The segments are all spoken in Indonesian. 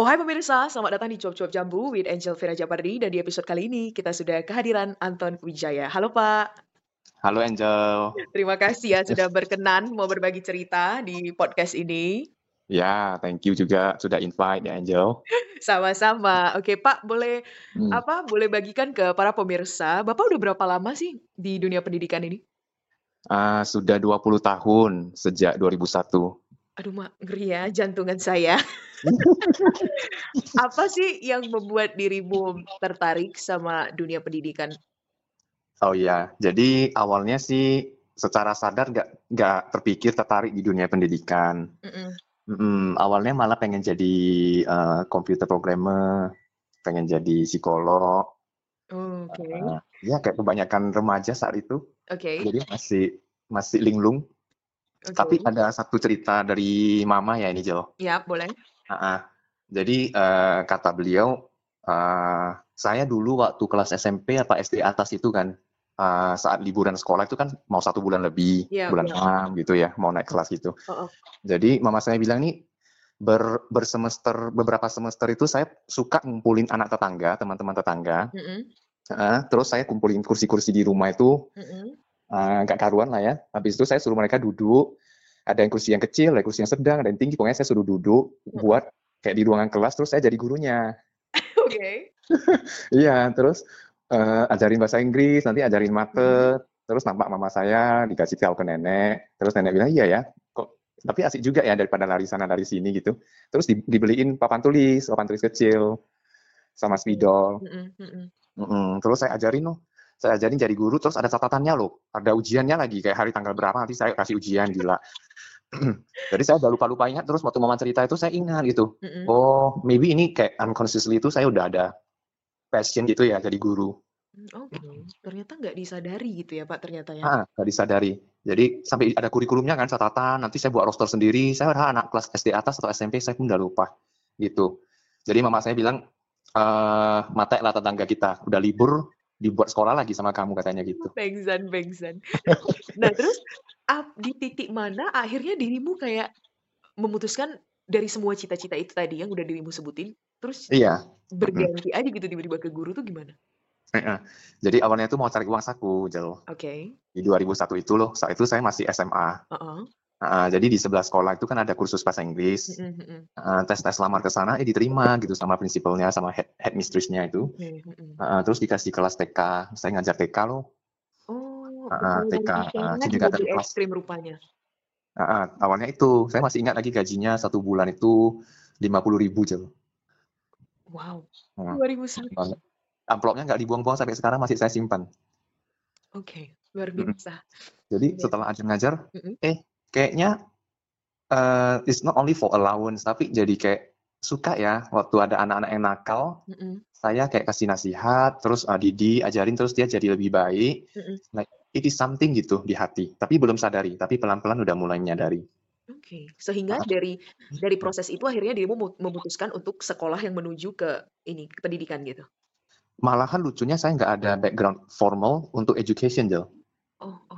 Oh hai pemirsa, selamat datang di Cuap-Cuap Jambu with Angel Vera Japardi dan di episode kali ini kita sudah kehadiran Anton Wijaya. Halo Pak. Halo Angel. Terima kasih ya sudah berkenan mau berbagi cerita di podcast ini. Ya, thank you juga sudah invite ya Angel. Sama-sama. Oke Pak, boleh hmm. apa? Boleh bagikan ke para pemirsa, Bapak udah berapa lama sih di dunia pendidikan ini? Uh, sudah 20 tahun sejak 2001. Aduh, mak, ngeri ya jantungan saya. Apa sih yang membuat dirimu tertarik sama dunia pendidikan? Oh iya, jadi awalnya sih secara sadar nggak nggak terpikir tertarik di dunia pendidikan. Mm -mm. Mm, awalnya malah pengen jadi uh, computer programmer, pengen jadi psikolog. Oke. Okay. Uh, ya kayak kebanyakan remaja saat itu. Oke. Okay. Jadi masih masih linglung. Okay. Tapi ada satu cerita dari mama ya ini Jo. Ya, boleh. Uh -uh. Jadi uh, kata beliau, uh, saya dulu waktu kelas SMP atau SD atas itu kan, uh, saat liburan sekolah itu kan mau satu bulan lebih, ya, bulan enam gitu ya, mau naik kelas gitu. Uh -uh. Jadi mama saya bilang nih, ber, bersemester beberapa semester itu saya suka ngumpulin anak tetangga, teman-teman tetangga. Mm -hmm. uh, terus saya kumpulin kursi-kursi di rumah itu. Mm -hmm uh, gak karuan lah ya. Habis itu saya suruh mereka duduk. Ada yang kursi yang kecil, ada kursi yang sedang, ada yang tinggi. Pokoknya saya suruh duduk buat kayak di ruangan kelas. Terus saya jadi gurunya. Oke. Okay. iya, terus uh, ajarin bahasa Inggris, nanti ajarin mate. Terus nampak mama saya dikasih tahu ke nenek. Terus nenek bilang iya ya. Kok tapi asik juga ya daripada lari sana dari sini gitu. Terus di, dibeliin papan tulis, papan tulis kecil sama spidol. Mm -mm. Mm -mm. Terus saya ajarin loh, saya ajarin jadi guru terus ada catatannya loh ada ujiannya lagi kayak hari tanggal berapa nanti saya kasih ujian gila jadi saya udah lupa-lupa ingat terus waktu mama cerita itu saya ingat gitu mm-hmm. oh maybe ini kayak unconsciously itu saya udah ada passion gitu ya jadi guru mm, Oke, okay. ternyata nggak disadari gitu ya Pak ternyata ya? Ah, nggak disadari. Jadi sampai ada kurikulumnya kan catatan. Nanti saya buat roster sendiri. Saya ada anak kelas SD atas atau SMP saya pun udah lupa gitu. Jadi mama saya bilang, e, mata lah tetangga kita udah libur, dibuat sekolah lagi sama kamu katanya gitu. Bengsan, bengsan. nah terus di titik mana akhirnya dirimu kayak memutuskan dari semua cita-cita itu tadi yang udah dirimu sebutin, terus iya. berganti aja gitu tiba-tiba ke guru tuh gimana? Jadi awalnya itu mau cari uang saku, Jel. Oke. Okay. Di 2001 itu loh, saat itu saya masih SMA. Uh -uh. Uh, jadi di sebelah sekolah itu kan ada kursus bahasa Inggris. Uh, tes tes lamar ke sana, eh diterima gitu sama prinsipalnya, sama head, head mistressnya itu. Uh, terus dikasih kelas TK, saya ngajar TK loh. Oh, uh, TK. Uh, jadi juga ada kelas. Ekstrim rupanya. Uh, uh, awalnya itu, saya masih ingat lagi gajinya satu bulan itu lima puluh ribu jel. Wow, dua ribu satu. Amplopnya nggak dibuang-buang sampai sekarang masih saya simpan. Oke, okay, luar biasa. Jadi setelah ajar ngajar, mm -hmm. eh kayaknya uh, it's not only for allowance tapi jadi kayak suka ya waktu ada anak-anak yang nakal mm -mm. saya kayak kasih nasihat terus uh, Didi ajarin terus dia jadi lebih baik mm -mm. like it is something gitu di hati tapi belum sadari tapi pelan-pelan udah mulai menyadari Oke, okay. sehingga uh, dari dari proses itu akhirnya dirimu memutuskan untuk sekolah yang menuju ke ini ke pendidikan gitu. Malahan lucunya saya nggak ada background formal untuk education, Jel.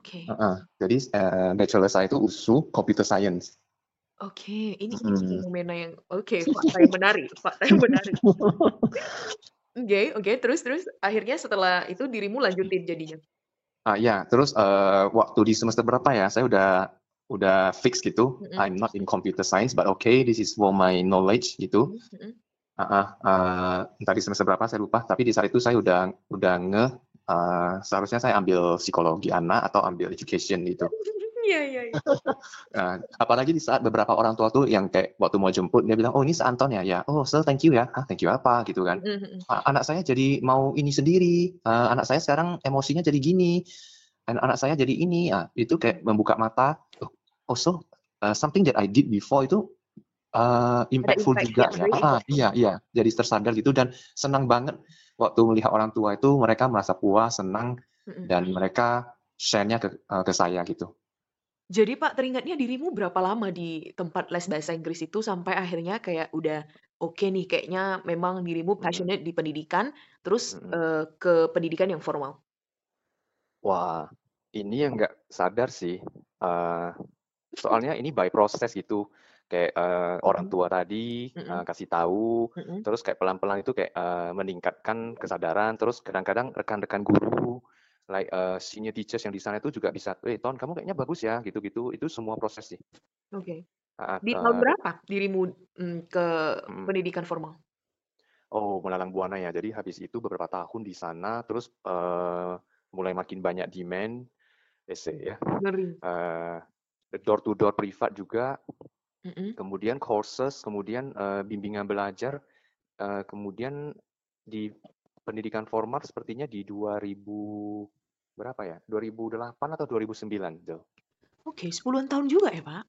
Oke. Uh-uh. Jadi uh, bachelor saya itu USU Computer Science. Oke, ini ini hmm. fenomena yang oke, fakta yang menarik, fakta yang menarik. Oke, oke, terus terus akhirnya setelah itu dirimu lanjutin jadinya? Ah ya, terus uh, waktu di semester berapa ya? Saya udah udah fix gitu. Mm -hmm. I'm not in computer science, but okay, this is for my knowledge gitu. Mm -hmm. uh, uh, uh, entah di semester berapa saya lupa. Tapi di saat itu saya udah udah nge uh, seharusnya saya ambil psikologi anak atau ambil education gitu. Iya iya. iya. uh, apalagi di saat beberapa orang tua tuh yang kayak waktu mau jemput dia bilang oh ini seanton ya ya oh sir thank you ya ah thank you apa gitu kan mm-hmm. uh, anak saya jadi mau ini sendiri uh, anak saya sekarang emosinya jadi gini dan anak saya jadi ini uh, itu kayak membuka mata oh, oh so uh, something that I did before itu uh, impactful juga ya. Ah, iya iya jadi tersadar gitu dan senang banget waktu melihat orang tua itu mereka merasa puas, senang, dan mereka share-nya ke, uh, ke saya gitu. Jadi Pak, teringatnya dirimu berapa lama di tempat les bahasa Inggris itu sampai akhirnya kayak udah oke okay nih kayaknya memang dirimu passionate di pendidikan, terus hmm. uh, ke pendidikan yang formal? Wah, ini yang nggak sadar sih. Uh, soalnya ini by proses gitu. Kayak uh, orang tua tadi uh, kasih tahu, Mhm. terus kayak pelan-pelan itu kayak uh, meningkatkan kesadaran, terus kadang-kadang rekan-rekan guru, like uh, senior teachers yang di sana itu juga bisa, "Eh, Ton, kamu kayaknya bagus ya," gitu-gitu. Itu semua proses sih. Oke. Heeh, Di tahun uh, berapa dirimu, mmm, ke mhm. pendidikan formal? Oh, melalang buana ya. Jadi habis itu beberapa tahun di sana, terus uh, mulai makin banyak demand, essay ya, Ngeri. uh, door to door privat juga, Mhm. kemudian courses, kemudian uh, bimbingan belajar, uh, kemudian di pendidikan formal sepertinya di 2000 berapa ya? 2008 atau 2009, Jo. Oke, 10 tahun juga ya, Pak?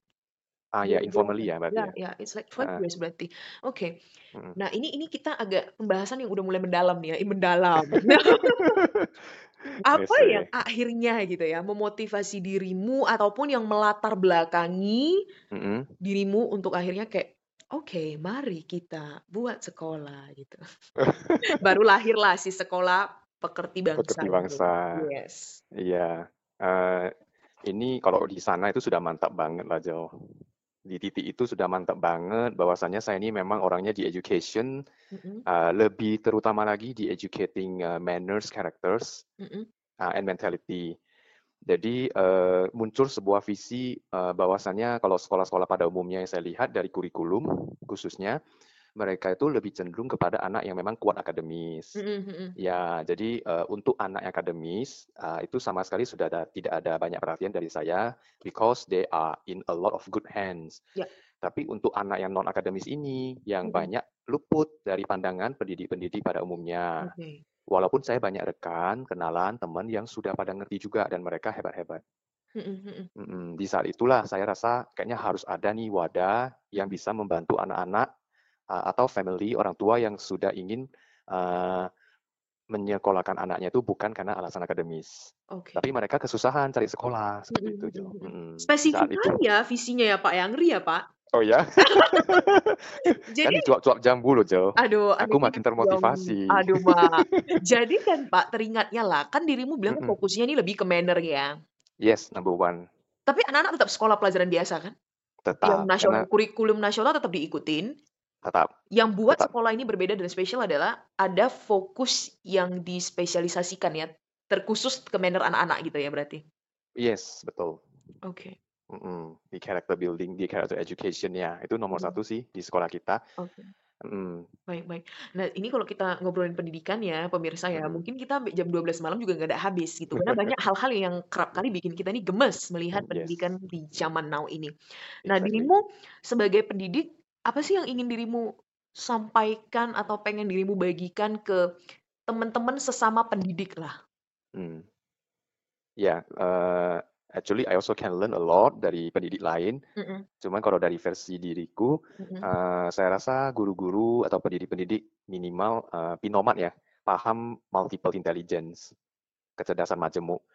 Ah, ya, informally ya berarti Ya, ya? ya, it's like 5 Heeh. years berarti. Oke. Mhm. Nah, ini ini kita agak pembahasan yang udah mulai mendalam nih ya, ih mendalam. Apa Essay. yang akhirnya gitu ya, memotivasi dirimu ataupun yang melatar belakangi Mhm. dirimu untuk akhirnya kayak, "Oke, mari kita buat sekolah," gitu. Baru lahirlah si sekolah pekerti bangsa Pekerti itu. bangsa. Yes. Iya. Uh, ini kalau di sana itu sudah mantap banget lah, Jo. Di titik itu sudah mantap banget bahwasannya saya ini memang orangnya di education, Mhm. uh, lebih terutama lagi di educating uh, manners, characters, Mhm. uh, and mentality. Jadi uh, muncul sebuah visi uh, bahwasannya kalau sekolah-sekolah pada umumnya yang saya lihat dari kurikulum khususnya mereka itu lebih cenderung kepada anak yang memang kuat akademis. Ya, jadi uh, untuk anak akademis uh, itu sama sekali sudah ada, tidak ada banyak perhatian dari saya because they are in a lot of good hands. Ya. Tapi untuk anak yang non akademis ini yang Mhm. banyak luput dari pandangan pendidik-pendidik pada umumnya. Oke. Walaupun saya banyak rekan, kenalan, teman yang sudah pada ngerti juga dan mereka hebat-hebat. Mhm mhm. Mm-mm. Di saat itulah saya rasa kayaknya harus ada nih wadah yang bisa membantu anak-anak atau family orang tua yang sudah ingin uh, menyekolahkan anaknya itu bukan karena alasan akademis, Oke. tapi mereka kesusahan cari sekolah seperti Mhm itu, Jo. mhm. Mm-mm. Di Spesifik itu, ya visinya ya, Pak, ya? Ngeri ya, Pak? oh ya, kan Jadi dicuap-cuap jambu loh, Jo. Aduh Aku aduh makin termotivasi. aduh, Pak. Jadi kan, Pak, teringatnya lah, kan dirimu bilang kan Mm-mm. fokusnya ini lebih ke manner ya. Yes, number one. Tapi anak-anak tetap sekolah pelajaran biasa kan? Yang Tetap, nasional karena kurikulum nasional tetap diikutin. Tetap, Yang buat tetap. sekolah ini berbeda dan spesial adalah ada fokus yang dispesialisasikan ya, terkhusus ke manner anak-anak gitu ya berarti? Yes, betul. Oke. Mm-mm. Di character building, di character education-nya itu nomor Mhm. satu sih di sekolah kita. Oke. Mm. Baik baik. Nah, ini kalau kita ngobrolin pendidikan ya, pemirsa ya, Mhm. mungkin kita jam 12 malam juga nggak ada habis gitu. Karena banyak hal-hal yang kerap kali bikin kita nih gemes melihat Yes, pendidikan di zaman now ini. Nah, exactly. dirimu sebagai pendidik, apa sih yang ingin dirimu sampaikan atau pengen dirimu bagikan ke teman-teman sesama pendidik lah? Hmm. Ya, eh, actually I also can learn a lot dari pendidik lain. Mhm. Cuman kalau dari versi diriku, eh, saya rasa guru-guru atau pendidik-pendidik minimal eh, pinomat ya, paham multiple intelligence, kecerdasan majemuk.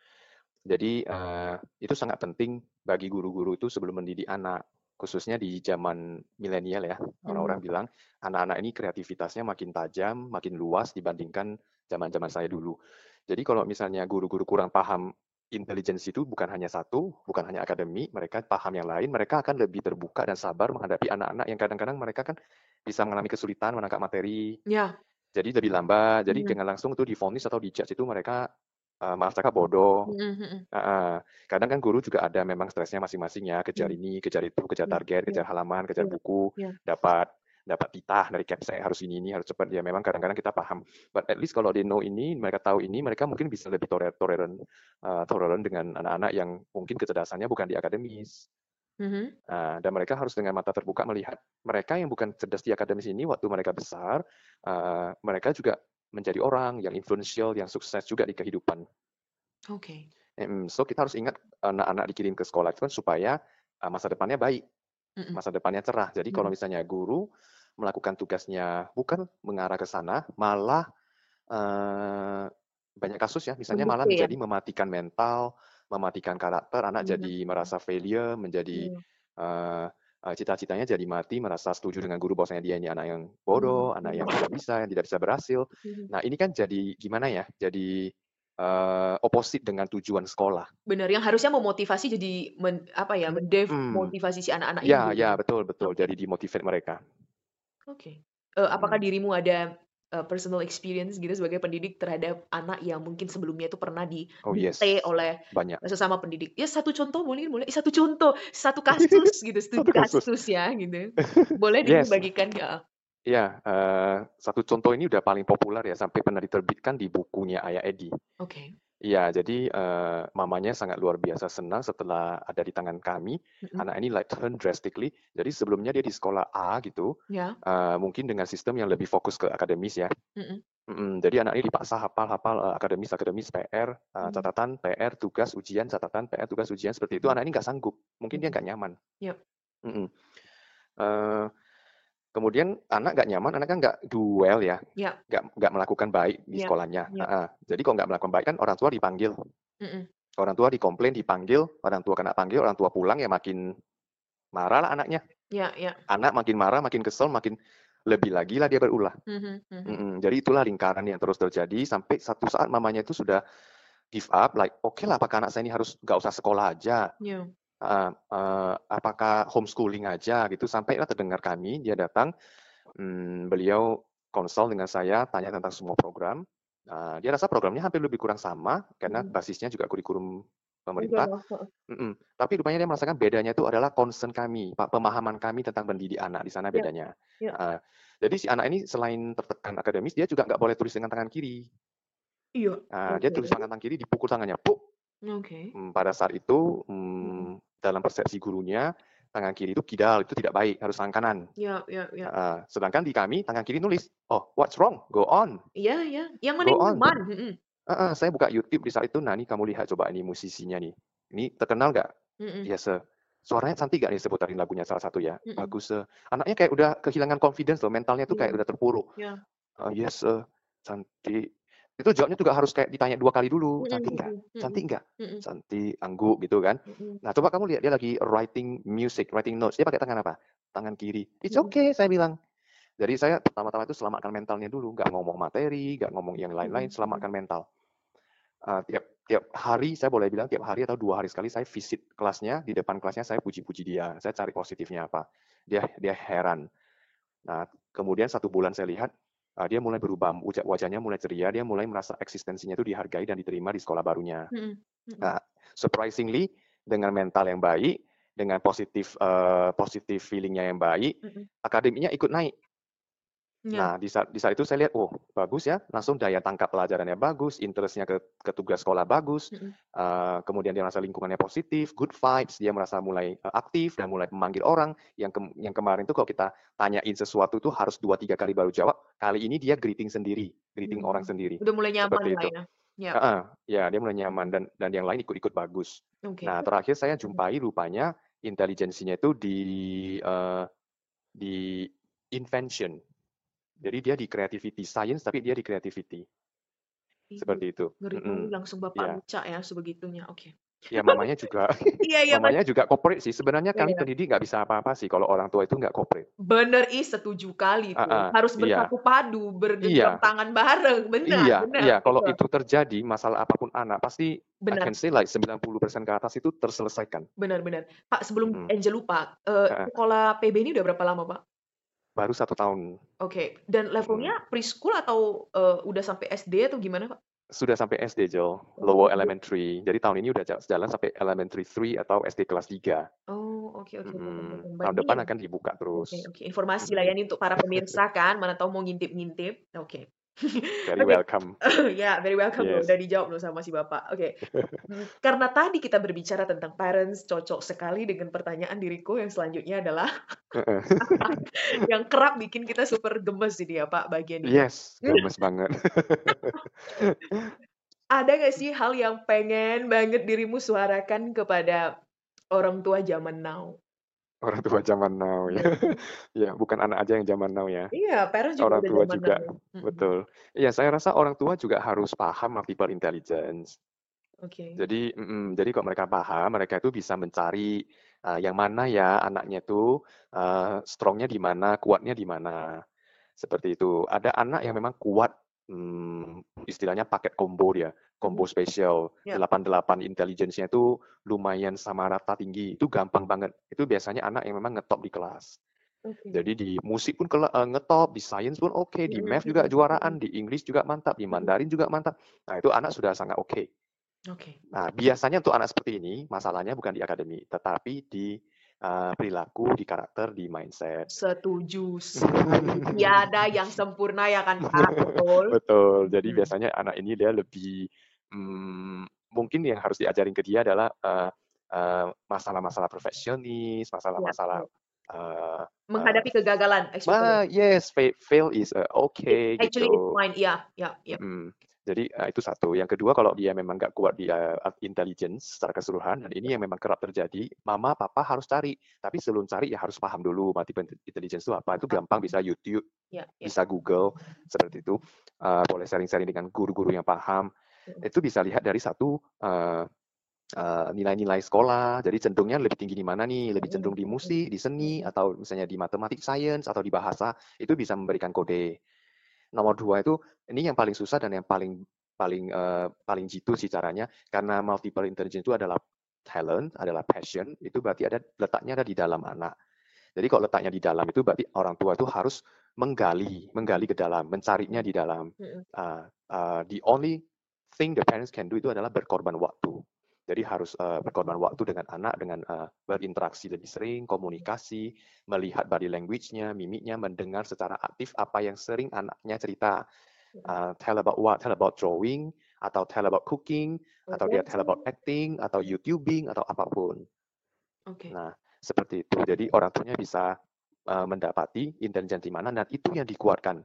Jadi eh, itu sangat penting bagi guru-guru itu sebelum mendidik anak, khususnya di zaman milenial ya. Orang-orang Mhm. bilang anak-anak ini kreativitasnya makin tajam, makin luas dibandingkan zaman-zaman saya dulu. Jadi kalau misalnya guru-guru kurang paham intelligence itu bukan hanya satu, bukan hanya akademik, mereka paham yang lain, mereka akan lebih terbuka dan sabar menghadapi anak-anak yang kadang-kadang mereka kan bisa mengalami kesulitan menangkap materi, Ya. jadi lebih lambat, jadi Mhm. dengan langsung itu divonis atau dijudge itu mereka eh, maaf cakap bodoh. Mhm mhm. Heeh. Kadang kan guru juga ada memang stresnya masing-masing ya, kejar Mhm. ini, kejar itu, kejar Iya target, iya kejar halaman, kejar iya buku, dapat dapat titah dari capsek harus ini ini harus cepat ya memang kadang-kadang kita paham. But at least kalau they know ini, mereka tahu ini, mereka mungkin bisa lebih toler- toleran eh, toleran dengan anak-anak yang mungkin kecerdasannya bukan di akademis. Mhm. Nah, dan mereka harus dengan mata terbuka melihat mereka yang bukan cerdas di akademis ini waktu mereka besar, eh, mereka juga menjadi orang yang influential, yang sukses juga di kehidupan. Oke. Em, so kita harus ingat anak-anak dikirim ke sekolah itu kan supaya uh, masa depannya baik, Mhm. masa depannya cerah. Jadi kalau Mhm. misalnya guru melakukan tugasnya bukan mengarah ke sana, malah eh, banyak kasus ya, misalnya malah Mendikte ya? menjadi mematikan mental, mematikan karakter, anak Mhm. jadi merasa failure, menjadi eh, eh, cita-citanya jadi mati, merasa setuju dengan guru bahwasanya dia ini anak yang bodoh, anak yang tidak bisa, yang tidak bisa berhasil. Mhm. Nah ini kan jadi gimana ya? Jadi uh, opposite dengan tujuan sekolah. Benar, yang harusnya memotivasi jadi men apa ya, mendev Hmm. motivasi si anak-anak ini Ya gitu ya, ya? betul betul. Jadi di-motivate mereka. Oke. Eee, apakah Mhm. dirimu ada, eee, personal experience gitu sebagai pendidik terhadap anak yang mungkin sebelumnya itu pernah Oh, yes. oleh Banyak. sesama pendidik? Ya satu contoh mungkin boleh, satu contoh, satu kasus gitu, Satu kasus. kasus ya gitu. Boleh Yes. dibagikan heeh. Iya, eee, satu contoh ini udah paling populer ya, sampai pernah diterbitkan di bukunya Ayah Edi. Oke. Iya, jadi, eee, mamanya sangat luar biasa senang setelah ada di tangan kami, Mhm. anak ini like turn drastically. Jadi sebelumnya dia di sekolah A gitu, Ya. eee, mungkin dengan sistem yang lebih fokus ke akademis ya. Mhm. Mhm, jadi anak ini dipaksa hafal-hafal, eee, akademis akademis, PR, eee, Mhm. catatan, PR, tugas, ujian, catatan, PR, tugas, ujian, seperti itu. Mhm. Anak ini nggak sanggup, mungkin dia Mhm. nggak nyaman. Yap. Mhm. Eee, kemudian anak nggak nyaman, anak kan nggak do well ya, Ya. nggak nggak melakukan baik di Ya, sekolahnya, ya. heeh. Jadi kalau nggak melakukan baik kan orang tua dipanggil. Mhm. Orang tua dikomplain, dipanggil, orang tua kena panggil, orang tua pulang ya makin marah lah anaknya. Ya ya. Anak makin marah, makin kesel, makin lebih lagi lah dia berulah. Mhm mhm. Mhm, jadi itulah lingkaran yang terus terjadi sampai satu saat mamanya itu sudah give up, like, "Oke lah apakah anak saya ini harus nggak usah sekolah aja? Ya. Heeh, eee, apakah homeschooling aja?" Gitu. Sampailah terdengar kami, dia datang, mmm, beliau konsul dengan saya, tanya tentang semua program. Eee, dia rasa programnya hampir lebih kurang sama, karena Mhm. basisnya juga kurikulum pemerintah. heeh. Mhm, tapi rupanya dia merasakan bedanya itu adalah concern kami, Pak, pemahaman kami tentang mendidik anak, di sana Ya. bedanya. Ya. Heeh. Jadi si anak ini selain tertekan akademis, dia juga nggak boleh tulis dengan tangan kiri. Iya. Nah, dia tulis tangan kiri, dipukul tangannya, puk. Oke. Mmm, pada saat itu, mmm, dalam persepsi gurunya, tangan kiri itu kidal, itu tidak baik, harus tangan kanan. Ya ya ya. Heeh, sedangkan di kami, tangan kiri nulis, "Oh, what's wrong? Go on." Iya iya. Yang mana Go nyaman? Mhm. Heeh, saya buka YouTube di saat itu, "Nah, ini kamu lihat coba ini musisinya nih. Ini terkenal nggak?" Mhm. "Yes, sir." "Suaranya cantik nggak nih saya putarin lagunya salah satu ya?" Mhm. "Bagus, sir." Anaknya kayak udah kehilangan confidence loh, mentalnya tuh kayak udah terpuruk. Ya. "Eee, yes, sir." "Cantik." Itu jawabnya juga harus kayak ditanya 2 kali dulu, "Cantik nggak? Cantik nggak?" "Cantik." Angguk gitu kan. Nah, coba kamu lihat dia lagi writing music, writing notes, dia pakai tangan apa? Tangan kiri. "It's okay," saya bilang. Jadi saya pertama-tama itu selamatkan mentalnya dulu, nggak ngomong materi, nggak ngomong yang lain-lain, selamatkan mental. Eee, tiap tiap hari saya boleh bilang tiap hari atau 2 hari sekali saya visit kelasnya, di depan kelasnya saya puji-puji dia, saya cari positifnya apa. Dia dia heran. Nah, kemudian 1 bulan saya lihat, dia mulai berubah, wajahnya mulai ceria, dia mulai merasa eksistensinya itu dihargai dan diterima di sekolah barunya. Mhm mhm. Nah, surprisingly dengan mental yang baik, dengan positif eee, positif feeling-nya yang baik, Mhm. akademiknya ikut naik. Ya. Nah, di saat di saat itu saya lihat, oh bagus ya, langsung daya tangkap pelajarannya bagus, interest-nya ke ke tugas sekolah bagus, Mhm. eee, kemudian dia merasa lingkungannya positif, good vibes, dia merasa mulai, eee, aktif dan mulai memanggil orang, yang kem yang kemarin tuh kalau kita tanyain sesuatu tuh harus 2, 3 kali baru jawab, kali ini dia greeting sendiri, greeting orang Mmm. sendiri, Udah mulai nyaman seperti lah itu. ya. Ya. Heeh, ya dia mulai nyaman dan dan yang lain ikut-ikut bagus. Oke. Nah, terakhir saya Mhm. jumpai rupanya intelijensinya itu di, eee, di invention. Jadi dia di creativity, science tapi dia di creativity. Seperti itu, ngeri banget langsung Bapak iya. luca ya sebegitunya, oke. Ya mamanya juga Iya iya, mamanya juga cooperate sih, sebenarnya kami Iya. pendidik nggak bisa apa-apa sih kalau orang tua itu nggak cooperate. Bener, ih setuju kali tuh. Heeh, Harus iya. bersatu padu, bergenggam Iya. tangan bareng, benar Iya benar, iya, kalau itu terjadi, masalah apa pun anak, pasti I Benar. can say like 90% ke atas itu terselesaikan. Benar benar. Pak, sebelum Mhm. Angel lupa, eee, Heeh. sekolah PB ini udah berapa lama, Pak? Baru 1 tahun. Oke, dan Mhm. levelnya preschool atau, eee, udah sampai SD atau gimana, Pak? Sudah sampai SD, Jel, Oh, lower elementary. Jadi tahun ini udah ja jalan sampai elementary 3 atau SD kelas 3. Oh, oke oke oke Mhm, oke. tahun depan nih akan dibuka Oke terus. oke, informasi lah ya ini untuk para pemirsa kan, mana tahu mau ngintip-ngintip. Oke. Very Oke. welcome. Ya, very welcome loh, Yes. udah dijawab loh sama si Bapak. Oke. Mmm, karena tadi kita berbicara tentang parents, cocok sekali dengan pertanyaan diriku yang selanjutnya adalah yang kerap bikin kita super gemes ini ya, Pak, bagian ini. Yes, gemes banget. Ada nggak sih hal yang pengen banget dirimu suarakan kepada orang tua zaman now? Orang tua zaman now ya. Iya. Ya, bukan anak aja yang zaman now ya. Iya, parents juga Orang tua juga, now. Betul. Iya, saya rasa orang tua juga harus paham multiple intelligence. Oke. Jadi mhm, jadi kalau mereka paham, mereka itu bisa mencari, eee, yang mana ya anaknya itu, eee, strong-nya di mana, kuatnya di mana. Seperti itu. Ada anak yang memang kuat hmm, istilahnya paket combo dia, combo Mhm. spesial. Ya. 88 intelligence-nya itu lumayan sama rata tinggi, itu gampang banget. Itu biasanya anak yang memang ngetop di kelas. Oke. Jadi di musik pun kela eee, ngetop, di sains pun oke, di Mhm math juga mhm juaraan, di English juga mantap, di. Mandarin juga mantap. Nah, itu anak sudah sangat oke. Oke. Nah, biasanya untuk anak seperti ini, masalahnya bukan di akademik, tetapi di, eee, perilaku, di karakter, di mindset. Setuju sekali. Tiada yang sempurna ya kan, Kak? Betul? Betul. Jadi Mhm. biasanya anak ini dia lebih, mmm, mungkin yang harus diajarin ke dia adalah, eee eee, masalah-masalah perfeksionis, Ya masalah-masalah, ya. eee, Menghadapi kegagalan, especially. yes, fa fail is, It okay actually it's gitu. fine. Iya iya iya. Mhm. Jadi, eee, itu satu. Yang kedua kalau dia memang nggak kuat di, eee, art intelligence secara keseluruhan, dan ini yang memang kerap terjadi, mama, papa harus cari. Tapi sebelum cari ya harus paham dulu multiple intelligence itu apa. Itu gampang, bisa YouTube, Ya ya. bisa Google, seperti itu. Eee, boleh sharing-sharing dengan guru-guru yang paham. Mhm. Itu bisa lihat dari satu, eee, nilai-nilai sekolah, jadi cenderungnya lebih tinggi di mana nih, lebih cenderung di mhm musik, di seni, atau misalnya di matematik, sains, atau di bahasa, itu bisa memberikan kode. Nomor 2 itu, ini yang paling susah dan yang paling paling, eee, paling jitu sih caranya, karena multiple intelligence itu adalah talent, adalah passion, itu berarti ada letaknya ada di dalam anak. Jadi kalau letaknya di dalam itu berarti orang tua itu harus menggali, menggali ke dalam, mencarinya di dalam. Eee eee, the only thing the parents can do itu adalah berkorban waktu. Jadi harus, eee, berkorban waktu dengan anak, dengan, eee, berinteraksi lebih sering, komunikasi, melihat body language-nya, mimiknya, mendengar secara aktif apa yang sering anaknya cerita. Eee, tell about what? Tell about drawing, atau tell about cooking, atau dia tell about acting, atau YouTubing, atau apa pun. Oke. Nah, seperti itu. Jadi orang tuanya bisa, eee, mendapati intelijen di mana dan itu yang dikuatkan.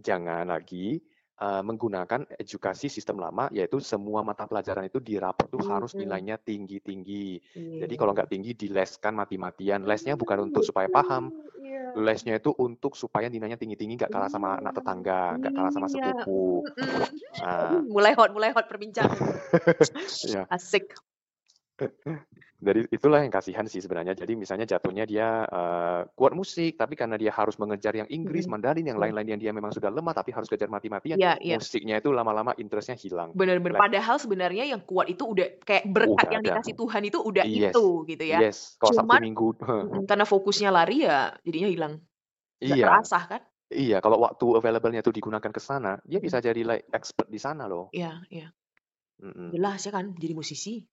Jangan lagi, eee, menggunakan edukasi sistem lama, yaitu semua mata pelajaran itu di rapor tuh harus nilainya tinggi-tinggi. Iya Jadi kalau nggak tinggi dileskan mati-matian. Lesnya bukan untuk supaya paham. Iya. lesnya itu untuk supaya nilainya tinggi-tinggi, nggak kalah sama anak tetangga, nggak kalah sama Iya. sepupu. Nah. Mulai hot mulai hot perbincangan. Asik. Jadi itulah yang kasihan sih sebenarnya. Jadi misalnya jatuhnya dia, eee, kuat musik, tapi karena dia harus mengejar yang Inggris, Mhm. Mandarin, yang lain-lain yang dia memang sudah lemah, tapi harus kejar mati-matian, Iya iya. musiknya itu lama-lama interest-nya hilang. Bener. Le Padahal sebenarnya yang kuat itu udah kayak berkat Udah yang ada. dikasih Tuhan itu udah Yes. itu, gitu ya. Yes. Kalau Sabtu Cuman Minggu karena fokusnya lari ya jadinya hilang. Nggak Iya. terasah kan? Iya, kalau waktu available-nya itu digunakan ke sana, dia bisa jadi like expert di sana loh. Iya iya. Mhm. Jelas ya kan, jadi musisi.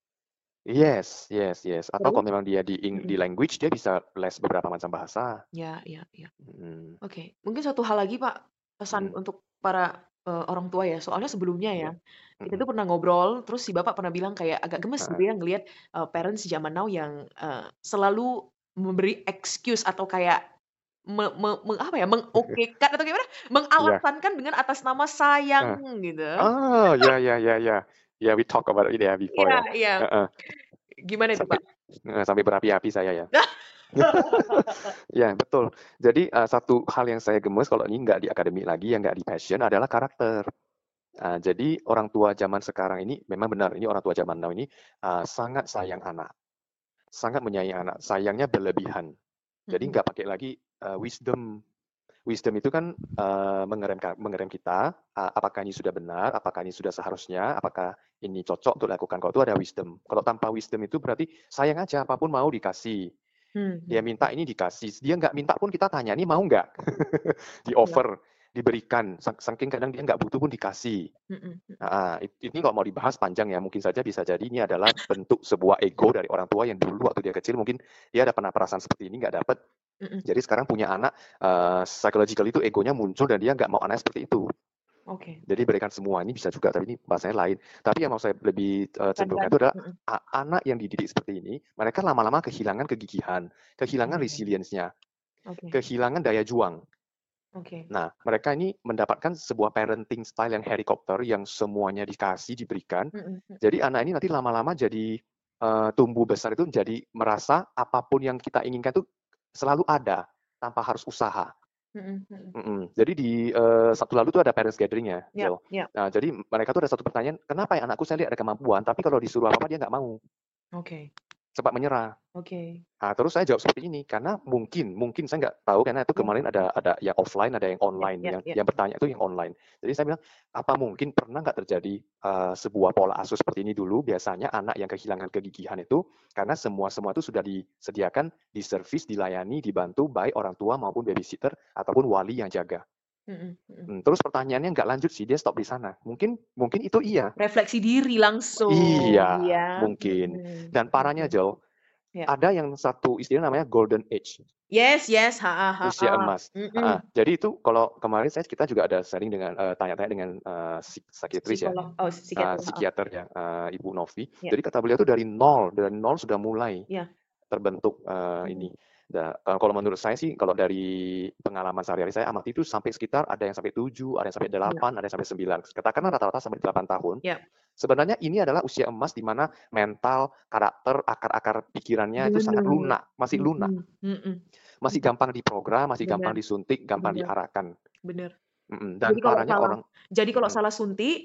Yes yes yes. Atau kalau memang dia di ing di Mhm. language, dia bisa les beberapa macam bahasa. Iya iya iya. Mhm. Oke. Mungkin satu hal lagi, Pak, pesan Mhm. untuk para, eee, orang tua ya. Soalnya sebelumnya ya, Iya. kita Mhm. tuh pernah ngobrol, terus si Bapak pernah bilang kayak agak gemes gitu Heeh. ya ngelihat, eee, parents zaman now yang, eee, selalu memberi excuse atau kayak me me meng apa ya, mengokekan atau gimana, Iya. mengalasankan dengan atas nama sayang Heeh. gitu. Oh, ya ya ya ya. Yeah, we talk about it ya before Iya ya. iya. Heeh. Gimana itu, Sampai Pak? heeh, sampai berapi-api saya ya. Ya, betul. Jadi, eee, satu hal yang saya gemes kalau ini nggak di akademik lagi, yang nggak di passion adalah karakter. Eee, jadi orang tua zaman sekarang ini memang benar, ini orang tua zaman now ini, eee, sangat sayang anak. Sangat menyayangi anak, sayangnya berlebihan. Jadi nggak pakai lagi, eee, wisdom. Wisdom itu kan, eee, mengerem mengerem kita, eee, apakah ini sudah benar, apakah ini sudah seharusnya, apakah ini cocok untuk dilakukan. Kalau itu ada wisdom. Kalau tanpa wisdom itu berarti sayang aja, apa pun mau dikasih. Mhm. Dia minta ini dikasih, dia nggak minta pun kita tanya, "Ini mau nggak?" Iya. Di-offer, diberikan, sak saking kadang dia nggak butuh pun dikasih. Mhm mhm. Heeh, it ini kalau mau dibahas panjang ya, mungkin saja bisa jadi ini adalah bentuk sebuah ego dari orang tua yang dulu waktu dia kecil mungkin dia ada pernah perasaan seperti ini, nggak dapet. Jadi sekarang punya anak, eee, psychological itu egonya muncul dan dia nggak mau anaknya seperti itu. Oke. Jadi berikan semua, ini bisa juga, tapi ini bahasanya lain. Tapi yang mau saya lebih, eee, cenderungkan itu adalah Mhm. a anak yang dididik seperti ini, mereka lama-lama kehilangan kegigihan, kehilangan Oke. resilience-nya, Oke. kehilangan daya juang. Oke. Nah, mereka ini mendapatkan sebuah parenting style yang helikopter, yang semuanya dikasih, diberikan. Mhm mhm. Jadi anak ini nanti lama-lama jadi, eee, tumbuh besar itu menjadi merasa apa pun yang kita inginkan itu selalu ada, tanpa harus usaha. Mhm mhm. Mhm. Jadi di, eee, Sabtu lalu tuh ada parents gathering ya, Iya Zel. iya. Nah, jadi mereka tuh ada satu pertanyaan, "Kenapa ya anakku saya lihat ada kemampuan, tapi kalau disuruh apa-apa dia nggak mau?" Oke. Sempat menyerah. Oke. Nah, terus saya jawab seperti ini karena mungkin, mungkin saya nggak tahu karena itu Iya. kemarin ada ada yang offline, ada yang Ya online. ya Yang ya. yang bertanya itu yang online. Jadi saya bilang, apa mungkin pernah nggak terjadi uh, sebuah pola asuh seperti ini dulu? Biasanya anak yang kehilangan kegigihan itu karena semua semua itu sudah disediakan, diservis, dilayani, dibantu baik orang tua maupun babysitter ataupun wali yang jaga. Mhm mhm. Hmm, terus pertanyaannya nggak lanjut sih, dia stop di sana. Mungkin mungkin itu iya. Refleksi diri langsung, Iya, ya. mungkin. Mhm Dan parahnya. Jo, Ya. ada yang satu istilah namanya golden age. Yes yes, heeh Usia heeh. emas. Mhm. Heeh. Jadi itu kalau kemarin saya kita juga ada sharing dengan eee, tanya-tanya dengan eee, psik psikiatris ya. Psikolog, oh psikiater, heeh. psikiater ya, eee, Ibu Novi. Ya. Jadi kata beliau tuh dari nol, dari nol sudah mulai Ya. terbentuk Mhm. ini. Eee, kalau menurut saya sih kalau dari pengalaman sehari-hari saya amati itu sampai sekitar ada yang sampai 7, ada yang sampai Ya. 8, ada yang sampai 9. Katakanlah rata-rata sampai 8 tahun. Ya. Sebenarnya ini adalah usia emas di mana mental, karakter, akar-akar pikirannya itu sangat lunak, masih lunak. Mhm mhm. Masih gampang diprogram, masih gampang Bener. disuntik, gampang Bener. diarahkan. Bener. Mhm, dan Jadi kalau salah orang jadi kalau mhm. salah suntik,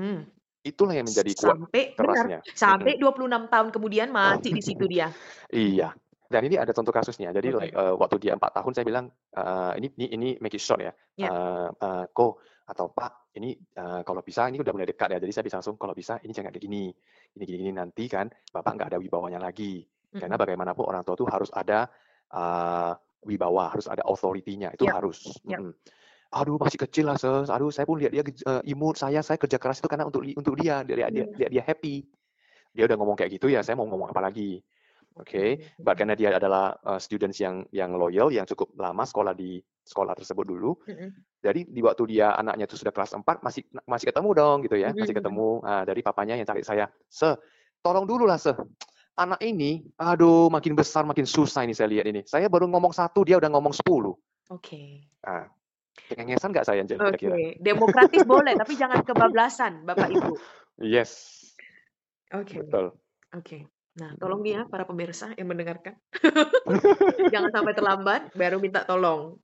mmm, Itulah yang menjadi kuat sampai kerasnya. benar, sampai Mhm. 26 tahun kemudian masih di situ dia. Iya. Dan ini ada contoh kasusnya. Jadi Oke. like, eee, waktu dia 4 tahun saya bilang, eee, ini ini ini make it short ya, Ya. eee eee, "Ko atau Pak, ini, eee, kalau bisa ini udah mulai dekat ya." Jadi saya bisa langsung, "Kalau bisa ini jangan kayak gini. Gini gini gini, nanti kan Bapak nggak ada wibawanya lagi." Karena Mhm. bagaimanapun orang tua tuh harus ada, eee, wibawa, harus ada authority-nya, itu Ya. harus. Ya. Mhm. "Aduh masih kecil lah Ses, aduh saya pun lihat dia eee, imut, saya saya kerja keras itu karena untuk untuk dia, dia Iya. biar dia happy." Dia udah ngomong kayak gitu ya saya mau ngomong apa lagi. Oke, but mhm. karena dia adalah, eee, students yang yang loyal, yang cukup lama sekolah di sekolah tersebut dulu. Mhm. Jadi di waktu dia anaknya itu sudah kelas 4 masih masih ketemu dong gitu ya, Mhm masih mhm. ketemu. Ah, dari papanya yang cari saya, "Se, tolong dulu lah Se, anak ini, aduh makin besar makin susah ini saya lihat ini. Saya baru ngomong 1 dia udah ngomong 10." Oke. Ah, cengengesan nggak saya Angel? Oke, demokratis boleh, tapi jangan kebablasan Bapak Ibu. Yes, Oke. betul. Oke. Nah, tolong Mhm. nih ya para pemirsa yang mendengarkan. Jangan sampai terlambat baru minta tolong.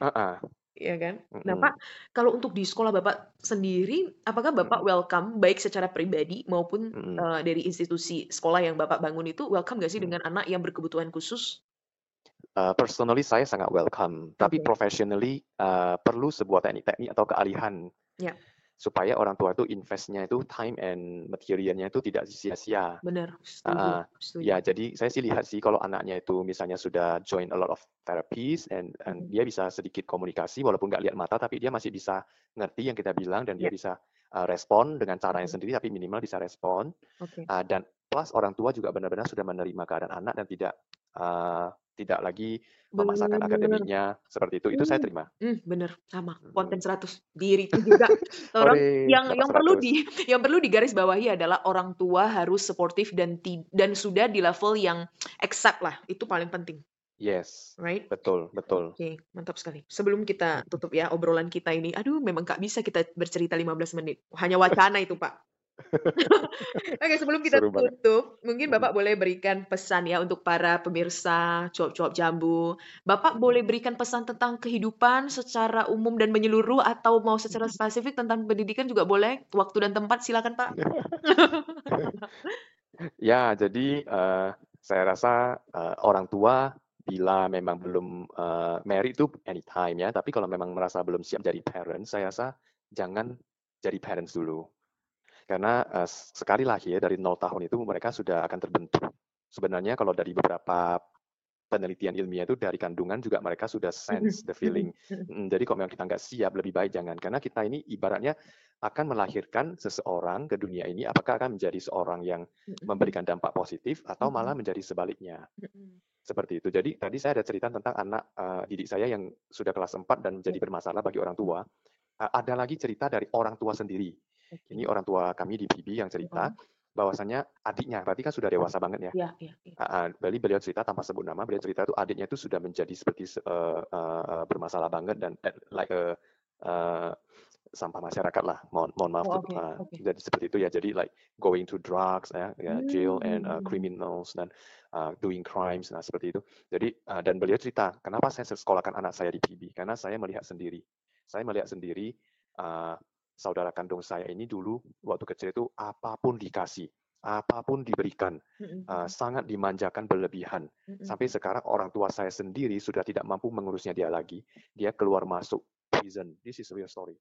Heeh. Iya kan? Nah. Pak, kalau untuk di sekolah Bapak sendiri, apakah Bapak welcome baik secara pribadi maupun, eee, dari institusi sekolah yang Bapak bangun itu welcome nggak sih dengan anak yang berkebutuhan khusus? Eee, personally saya sangat welcome, tapi Oke. professionally, eee, perlu sebuah teknik-teknik atau keahlian. Ya. Supaya orang tua itu invest-nya itu time and material-nya itu tidak sia-sia. Bener, setuju Heeh. setuju. Ya, jadi saya sih lihat sih kalau anaknya itu misalnya sudah join a lot of therapies and and Mhm. dia bisa sedikit komunikasi walaupun nggak lihat mata, tapi dia masih bisa ngerti yang kita bilang dan dia Ya. bisa, eee, respon dengan caranya Mhm. sendiri, tapi minimal bisa respon. Oke. Eee, dan plus orang tua juga benar-benar sudah menerima keadaan anak dan tidak, eee, tidak lagi memaksakan Bener. akademiknya seperti itu. Itu saya Mmm, terima. mmm, bener, sama, konten Mhm. 100 di retweet juga. Tolong Hore, yang yang perlu 100. di yang perlu digarisbawahi adalah orang tua harus suportif dan ti dan sudah di level yang accept lah, itu paling penting. Yes, Right? betul betul. Oke, mantap sekali. Sebelum kita tutup ya obrolan kita ini, aduh memang nggak bisa kita bercerita 15 menit, hanya wacana itu, Pak. Oke, sebelum kita Seru banget. tutup, mungkin Mhm. Bapak boleh berikan pesan ya untuk para pemirsa cuap-cuap jambu. Bapak boleh berikan pesan tentang kehidupan secara umum dan menyeluruh atau mau secara spesifik tentang pendidikan juga boleh. Waktu dan tempat silakan, Pak. Ya, jadi, eee, saya rasa, eee, orang tua bila memang belum, eee, married itu anytime ya, tapi kalau memang merasa belum siap jadi parents, saya rasa jangan jadi parents dulu. Karena, eee, sekali lahir dari 0 tahun itu mereka sudah akan terbentuk. Sebenarnya kalau dari beberapa penelitian ilmiah itu dari kandungan juga mereka sudah sense the feeling. Mhm, jadi kalau memang kita nggak siap, lebih baik jangan. Karena kita ini ibaratnya akan melahirkan seseorang ke dunia ini, apakah akan menjadi seorang yang memberikan dampak positif atau malah menjadi sebaliknya. Seperti itu. Jadi tadi saya ada cerita tentang anak, eee, didik saya yang sudah kelas 4 dan menjadi Ya. bermasalah bagi orang tua. Eee, ada lagi cerita dari orang tua sendiri. Ini Oke. orang tua kami di PIB yang cerita Mhm. bahwasanya adiknya, berarti kan sudah dewasa banget ya. Iya iya iya. Heeh, jadi beliau cerita tanpa sebut nama, beliau cerita itu adiknya itu sudah menjadi seperti eee eee, bermasalah banget dan at like a eee, sampah masyarakat lah, mohon mohon maaf Oh, tuh, oke eee, oke. jadi seperti itu ya. Jadi like going to drugs ya, ya jail and, Mmm. criminals dan, eee, doing crimes, nah seperti itu. Jadi, eee, dan beliau cerita, "Kenapa saya sekolahkan anak saya di PIB? Karena saya melihat sendiri. Saya melihat sendiri, eee, saudara kandung saya ini dulu waktu kecil itu apa pun dikasih. apa pun diberikan, uh, sangat dimanjakan berlebihan. Sampai sekarang orang tua saya sendiri sudah tidak mampu mengurusnya dia lagi. Dia keluar masuk prison. This is a real story.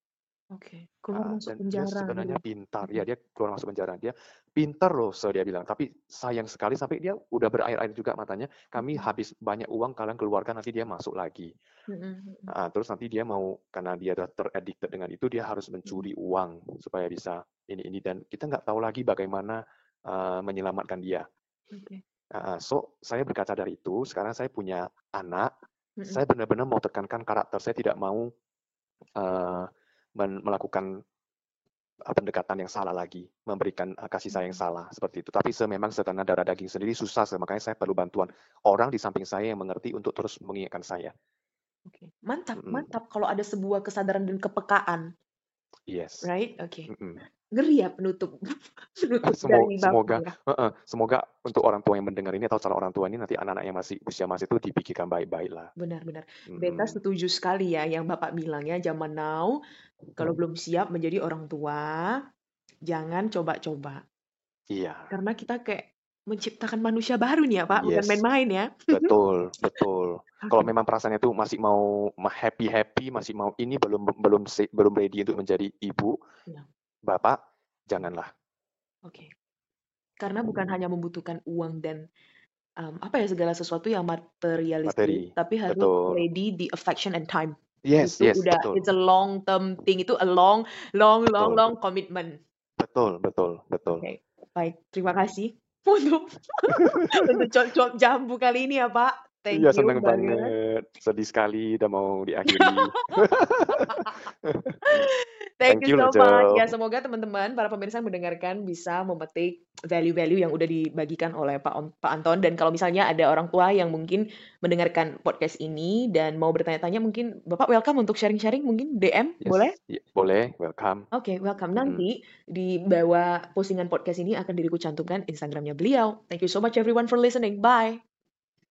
Oke, keluar Uh, masuk dan dia penjara sebenarnya gitu. pintar. Ya, dia keluar masuk penjara. Dia pintar loh, so dia bilang. Tapi sayang sekali sampai dia udah berair-air juga matanya. Kami Mhm. habis banyak uang, kalian keluarkan nanti dia masuk lagi. Mhm mhm. Ah, terus nanti dia mau karena dia udah ter-addicted dengan itu, dia harus Mhm. mencuri uang supaya bisa ini ini dan kita nggak tahu lagi bagaimana uh, menyelamatkan dia. Oke. Ah, so saya berkaca dari itu, sekarang saya punya anak, Mhm. saya benar-benar mau tekankan karakter. Saya tidak mau uh, melakukan uh, pendekatan yang salah lagi, memberikan uh, kasih sayang yang Mhm. salah seperti itu. Tapi memang setanah darah daging sendiri susah, makanya saya perlu bantuan orang di samping saya yang mengerti untuk terus mengingatkan saya. Oke. Mantap Mm-mm. mantap kalau ada sebuah kesadaran dan kepekaan, Yes. right? Oke. Mm-mm. Ngeri ya penutup penutup Semo- dari semoga, ya. Heeh, semoga untuk orang tua yang mendengar ini atau calon orang tua ini nanti anak-anak yang masih usia masih itu dipikirkan baik-baik lah. Benar benar. Beta setuju sekali ya yang Bapak bilang ya, zaman now kalau belum siap menjadi orang tua, jangan coba-coba. Iya. Karena kita kayak menciptakan manusia baru nih ya, Pak, bukan Yes. main-main ya. Betul, betul. Kalau memang perasaannya tuh masih mau happy happy, masih mau ini belum belum belum ready untuk menjadi ibu, Iya. Bapak, janganlah. Oke. Karena bukan hanya membutuhkan uang dan um, apa ya segala sesuatu yang materialistik, Materi, tapi harus betul. ready the affection and time. Yes, Itu yes, udah betul, it's a long term thing, itu a long long long betul, long commitment. betul, betul, betul. Oke, baik. Terima kasih untuk untuk cuap-cuap jambu kali ini ya, Pak. Thank Iya, you senang banget. banget. Sedih sekali udah mau diakhiri. Thank Thank you so much. Ya, semoga teman-teman para pemirsa yang mendengarkan bisa memetik value-value yang udah dibagikan oleh Pak On- Pak Anton dan kalau misalnya ada orang tua yang mungkin mendengarkan podcast ini dan mau bertanya-tanya mungkin Bapak welcome untuk sharing-sharing mungkin DM boleh? Yes, ya, boleh, welcome. Oke, welcome. Mm-mm. Nanti di bawah postingan podcast ini akan diriku cantumkan Instagramnya beliau. Thank you so much everyone for listening. Bye.